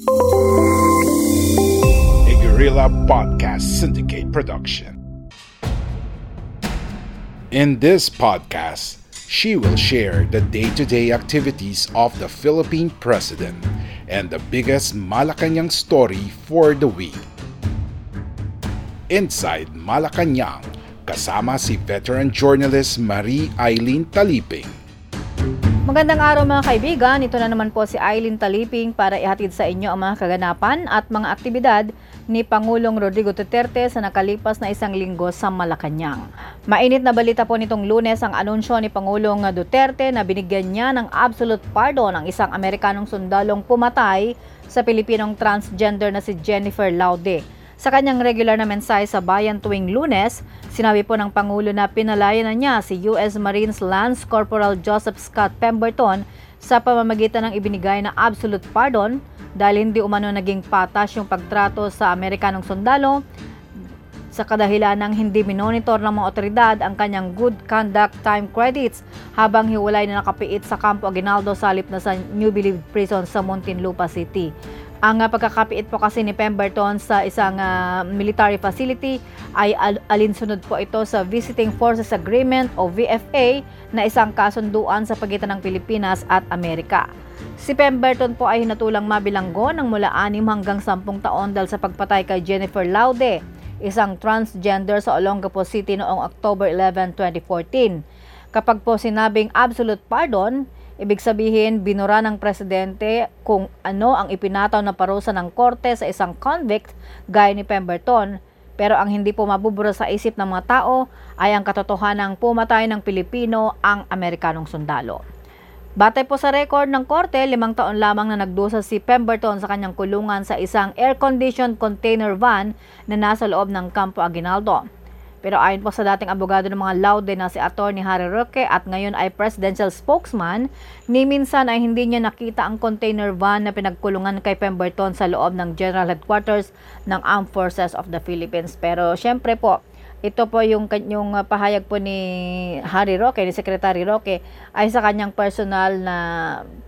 A Guerrilla Podcast Syndicate production. In this podcast, she will share the day to day activities of the Philippine president and the biggest Malacanang story for the week. Inside Malacanang, kasama si veteran journalist Marie Eileen Taliping. Magandang araw mga kaibigan, ito na naman po si Eileen Taliping para ihatid sa inyo ang mga kaganapan at mga aktibidad ni Pangulong Rodrigo Duterte sa nakalipas na isang linggo sa Malacanang. Mainit na balita po nitong lunes ang anunsyo ni Pangulong Duterte na binigyan niya ng absolute pardon ang isang Amerikanong sundalong pumatay sa Pilipinong transgender na si Jennifer Laude. Sa kanyang regular na mensahe sa bayan tuwing lunes, sinabi po ng Pangulo na pinalaya na niya si US Marines Lance Corporal Joseph Scott Pemberton sa pamamagitan ng ibinigay na absolute pardon dahil hindi umano naging patas yung pagtrato sa Amerikanong sundalo sa kadahilan ng hindi minonitor ng mga otoridad ang kanyang good conduct time credits habang hiwalay na nakapiit sa Campo Aguinaldo sa halip na sa New Believe Prison sa Muntinlupa City. Ang uh, pagkakapiit po kasi ni Pemberton sa isang uh, military facility ay al- alinsunod po ito sa Visiting Forces Agreement o VFA na isang kasunduan sa pagitan ng Pilipinas at Amerika. Si Pemberton po ay hinatulang mabilanggo ng mula 6 hanggang 10 taon dahil sa pagpatay kay Jennifer Laude, isang transgender sa Olongapo City noong October 11, 2014. Kapag po sinabing absolute pardon, Ibig sabihin, binura ng presidente kung ano ang ipinataw na parusa ng korte sa isang convict gaya ni Pemberton. Pero ang hindi po mabubura sa isip ng mga tao ay ang katotohanan ng pumatay ng Pilipino ang Amerikanong sundalo. Batay po sa record ng korte, limang taon lamang na nagdusa si Pemberton sa kanyang kulungan sa isang air-conditioned container van na nasa loob ng Campo Aguinaldo. Pero ayon po sa dating abogado ng mga Laude na si Attorney Harry Roque at ngayon ay presidential spokesman, ni minsan ay hindi niya nakita ang container van na pinagkulungan kay Pemberton sa loob ng General Headquarters ng Armed Forces of the Philippines. Pero syempre po, ito po yung, yung pahayag po ni Harry Roque, ni Secretary Roque, ay sa kanyang personal na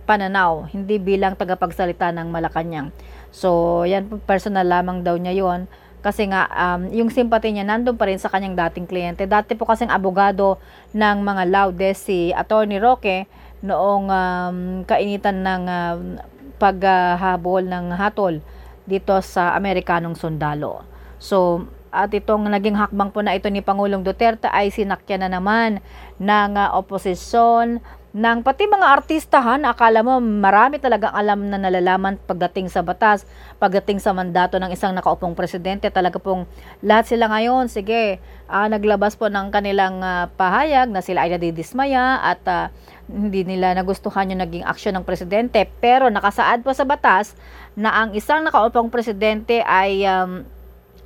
pananaw, hindi bilang tagapagsalita ng Malacanang. So, yan po, personal lamang daw niya yon kasi nga, um, yung sympathy niya nandun pa rin sa kanyang dating kliyente. Dati po kasing abogado ng mga Laudes si Attorney Roque noong um, kainitan ng um, paghahabol ng hatol dito sa Amerikanong sundalo. So, at itong naging hakbang po na ito ni Pangulong Duterte ay sinakyan na naman ng uh, oposisyon, ng pati mga artistahan, akala mo marami talagang alam na nalalaman pagdating sa batas, pagdating sa mandato ng isang nakaupong presidente, talaga pong lahat sila ngayon, sige, uh, naglabas po ng kanilang uh, pahayag na sila ay nadidismaya at uh, hindi nila nagustuhan yung naging aksyon ng presidente. Pero nakasaad po sa batas na ang isang nakaupong presidente ay um,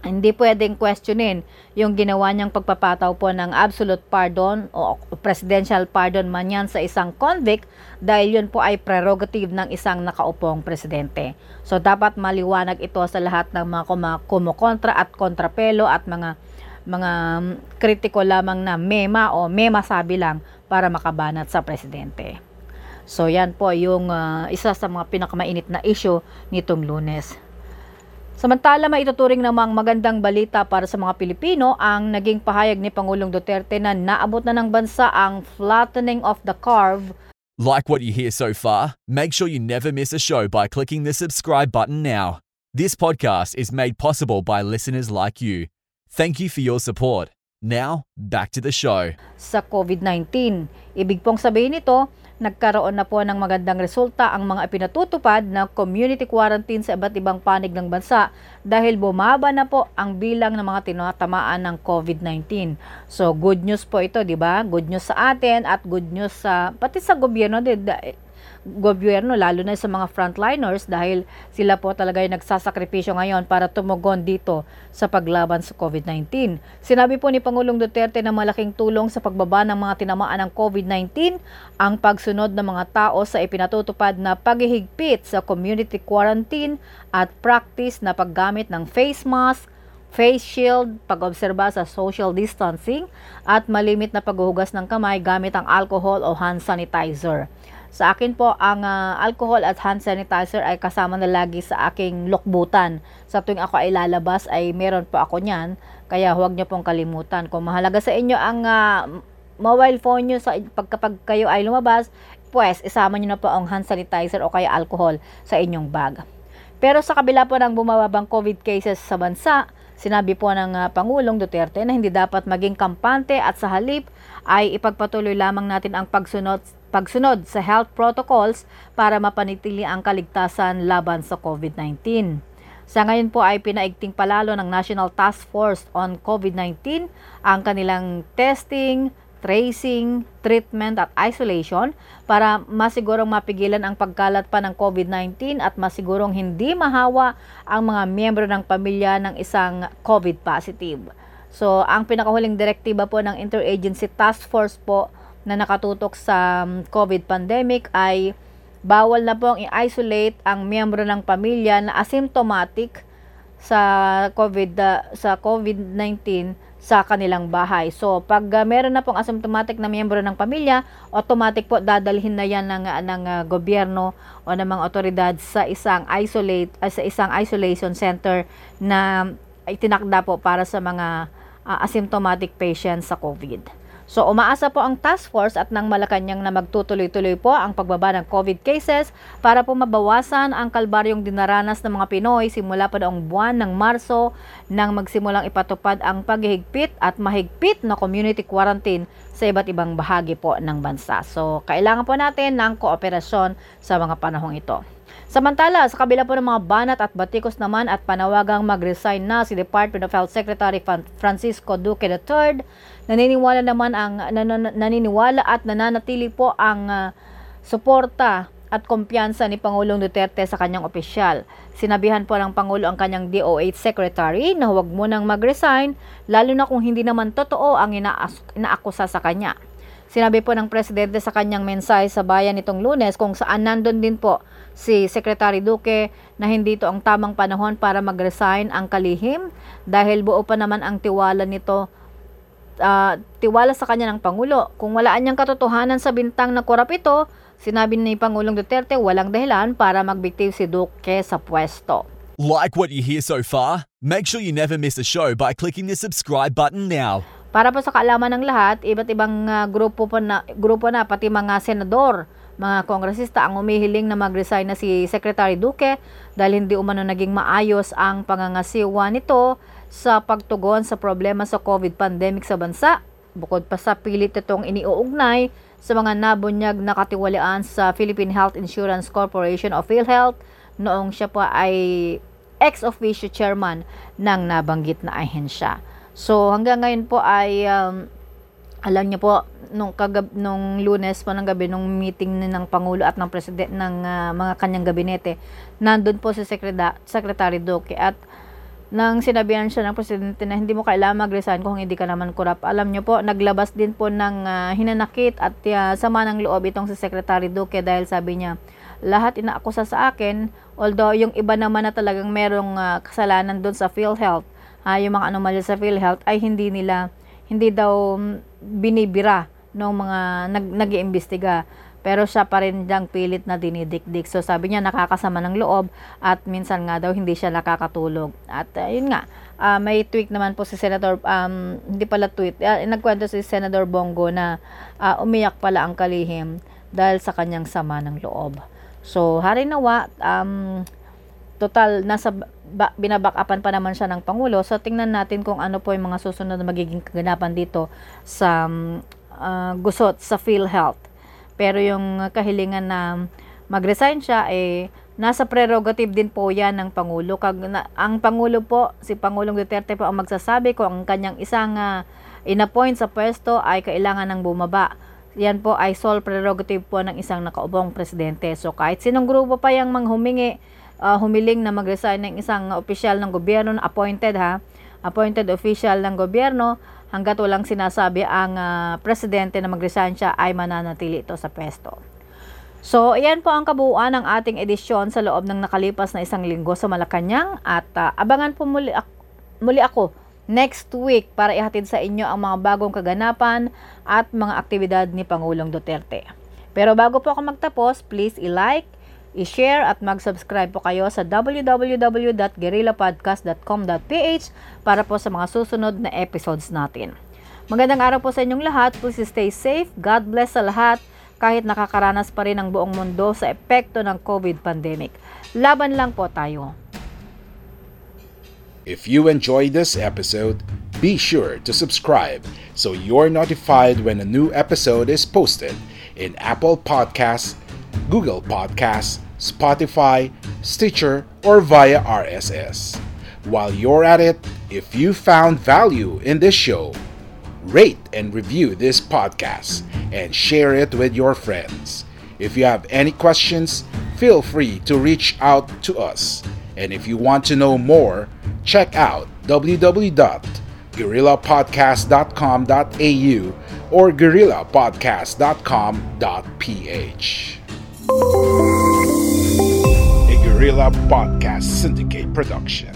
hindi pwedeng questionin yung ginawa niyang pagpapataw po ng absolute pardon o presidential pardon man yan sa isang convict dahil yun po ay prerogative ng isang nakaupong presidente. So dapat maliwanag ito sa lahat ng mga kumukontra at kontrapelo at mga mga kritiko lamang na mema o mema sabi lang para makabanat sa presidente. So yan po yung uh, isa sa mga pinakamainit na issue nitong lunes. Samantala, maituturing namang magandang balita para sa mga Pilipino ang naging pahayag ni Pangulong Duterte na naabot na ng bansa ang flattening of the curve. Like what you hear so far? Make sure you never miss a show by clicking the subscribe button now. This podcast is made possible by listeners like you. Thank you for your support. Now, back to the show. Sa COVID-19, ibig pong sabihin nito, nagkaroon na po ng magandang resulta ang mga ipinatutupad na community quarantine sa iba't ibang panig ng bansa dahil bumaba na po ang bilang ng mga tinatamaan ng COVID-19. So good news po ito, 'di ba? Good news sa atin at good news sa pati sa gobyerno din gobyerno lalo na sa mga frontliners dahil sila po talaga yung nagsasakripisyo ngayon para tumugon dito sa paglaban sa COVID-19. Sinabi po ni Pangulong Duterte na malaking tulong sa pagbaba ng mga tinamaan ng COVID-19 ang pagsunod ng mga tao sa ipinatutupad na paghihigpit sa community quarantine at practice na paggamit ng face mask, face shield, pag-obserba sa social distancing, at malimit na paghuhugas ng kamay gamit ang alcohol o hand sanitizer. Sa akin po, ang uh, alcohol at hand sanitizer ay kasama na lagi sa aking lokbutan. Sa tuwing ako ay lalabas ay meron po ako niyan, kaya huwag niyo pong kalimutan. Kung mahalaga sa inyo ang uh, mobile phone niyo sa pagkapag kayo ay lumabas, pues isama niyo na po ang hand sanitizer o kaya alcohol sa inyong bag. Pero sa kabila po ng bumababang COVID cases sa bansa, Sinabi po ng uh, Pangulong Duterte na hindi dapat maging kampante at sa halip ay ipagpatuloy lamang natin ang pagsunod pagsunod sa health protocols para mapanitili ang kaligtasan laban sa COVID-19. Sa ngayon po ay pinaigting palalo ng National Task Force on COVID-19 ang kanilang testing, tracing, treatment at isolation para masigurong mapigilan ang pagkalat pa ng COVID-19 at masigurong hindi mahawa ang mga miyembro ng pamilya ng isang COVID positive. So, ang pinakahuling direktiba po ng Interagency Task Force po na nakatutok sa um, COVID pandemic ay bawal na pong i-isolate ang miyembro ng pamilya na asymptomatic sa COVID uh, sa COVID-19 sa kanilang bahay. So, pag uh, meron na pong asymptomatic na miyembro ng pamilya, automatic po dadalhin na yan ng, uh, ng uh, gobyerno o ng mga otoridad sa isang isolate uh, sa isang isolation center na itinakda po para sa mga uh, asymptomatic patients sa COVID. So umaasa po ang task force at ng Malacanang na magtutuloy-tuloy po ang pagbaba ng COVID cases para po mabawasan ang kalbaryong dinaranas ng mga Pinoy simula pa noong buwan ng Marso nang magsimulang ipatupad ang paghihigpit at mahigpit na community quarantine sa iba't ibang bahagi po ng bansa. So kailangan po natin ng kooperasyon sa mga panahong ito. Samantala, sa kabila po ng mga banat at batikos naman at panawagang mag-resign na si Department of Health Secretary Francisco Duque III, naniniwala naman ang nan, naniniwala at nananatili po ang uh, suporta at kumpiyansa ni Pangulong Duterte sa kanyang opisyal. Sinabihan po ng Pangulo ang kanyang DOH Secretary na huwag munang mag-resign lalo na kung hindi naman totoo ang inaakusa sa kanya. Sinabi po ng Presidente sa kanyang mensahe sa bayan nitong lunes kung saan nandun din po si Secretary Duque na hindi ito ang tamang panahon para mag-resign ang kalihim dahil buo pa naman ang tiwala nito uh, tiwala sa kanya ng Pangulo. Kung walaan niyang katotohanan sa bintang na korap ito, sinabi ni Pangulong Duterte walang dahilan para magbitiw si Duque sa pwesto. Like what you hear so far? Make sure you never miss a show by clicking the subscribe button now. Para po sa kaalaman ng lahat, iba't ibang uh, grupo po na grupo na pati mga senador mga kongresista ang umihiling na mag-resign na si Secretary Duque dahil hindi umano naging maayos ang pangangasiwa nito sa pagtugon sa problema sa COVID pandemic sa bansa. Bukod pa sa pilit itong iniuugnay sa mga nabunyag na katiwalaan sa Philippine Health Insurance Corporation of PhilHealth noong siya pa ay ex-officio chairman ng nabanggit na ahensya. So hanggang ngayon po ay um, alam niyo po nung kagab nung Lunes po ng gabi nung meeting ng pangulo at ng presidente ng uh, mga kanyang gabinete nandun po si Secretary, Secretary Duque at nang sinabihan siya ng presidente na hindi mo kailangan mag-resign kung hindi ka naman kurap. Alam niyo po, naglabas din po ng uh, hinanakit at uh, sama ng loob itong si Secretary Duque dahil sabi niya, lahat inaakusa sa akin, although yung iba naman na talagang merong uh, kasalanan doon sa PhilHealth, uh, yung mga anomalya sa PhilHealth ay hindi nila, hindi daw binibira ng mga nag, nag-iimbestiga. Pero siya pa rin diyang pilit na dinidikdik. So sabi niya nakakasama ng loob at minsan nga daw hindi siya nakakatulog. At uh, yun nga, uh, may tweet naman po si Senator, um, hindi pala tweet, uh, nagkwento si Senator Bongo na uh, umiyak pala ang kalihim dahil sa kanyang sama ng loob. So hari nawa, um, total nasa ba, binabackupan pa naman siya ng Pangulo. So tingnan natin kung ano po yung mga susunod na magiging kaganapan dito sa um, uh, gusot sa PhilHealth. Pero yung kahilingan na mag-resign siya, eh, nasa prerogative din po yan ng Pangulo. Kag, na, ang Pangulo po, si Pangulong Duterte po ang magsasabi kung ang kanyang isang uh, inappoint sa pwesto ay kailangan ng bumaba. yan po ay sole prerogative po ng isang nakaubong presidente. So kahit sinong grupo pa yung manghumingi, uh, humiling na mag-resign ng isang opisyal ng gobyerno appointed ha, appointed official ng gobyerno, hanggat walang sinasabi ang uh, presidente na mag-resign siya ay mananatili ito sa pwesto. So, ayan po ang kabuuan ng ating edisyon sa loob ng nakalipas na isang linggo sa Malacanang at uh, abangan po muli, muli ako next week para ihatid sa inyo ang mga bagong kaganapan at mga aktibidad ni Pangulong Duterte. Pero bago po ako magtapos, please i-like, i-share at mag-subscribe po kayo sa www.guerrillapodcast.com.ph para po sa mga susunod na episodes natin. Magandang araw po sa inyong lahat. Please stay safe. God bless sa lahat kahit nakakaranas pa rin ang buong mundo sa epekto ng COVID pandemic. Laban lang po tayo. If you enjoyed this episode, be sure to subscribe so you're notified when a new episode is posted in Apple Podcasts, Google Podcasts, Spotify, Stitcher, or via RSS. While you're at it, if you found value in this show, rate and review this podcast and share it with your friends. If you have any questions, feel free to reach out to us. And if you want to know more, check out www.guerrillapodcast.com.au or guerrillapodcast.com.ph. A Podcast Syndicate production.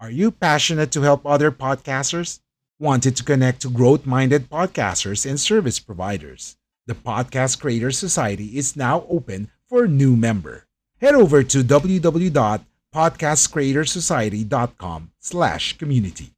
Are you passionate to help other podcasters? Wanted to connect to growth minded podcasters and service providers? The Podcast Creators Society is now open for a new member. Head over to www.podcastcreatorsociety.com slash community.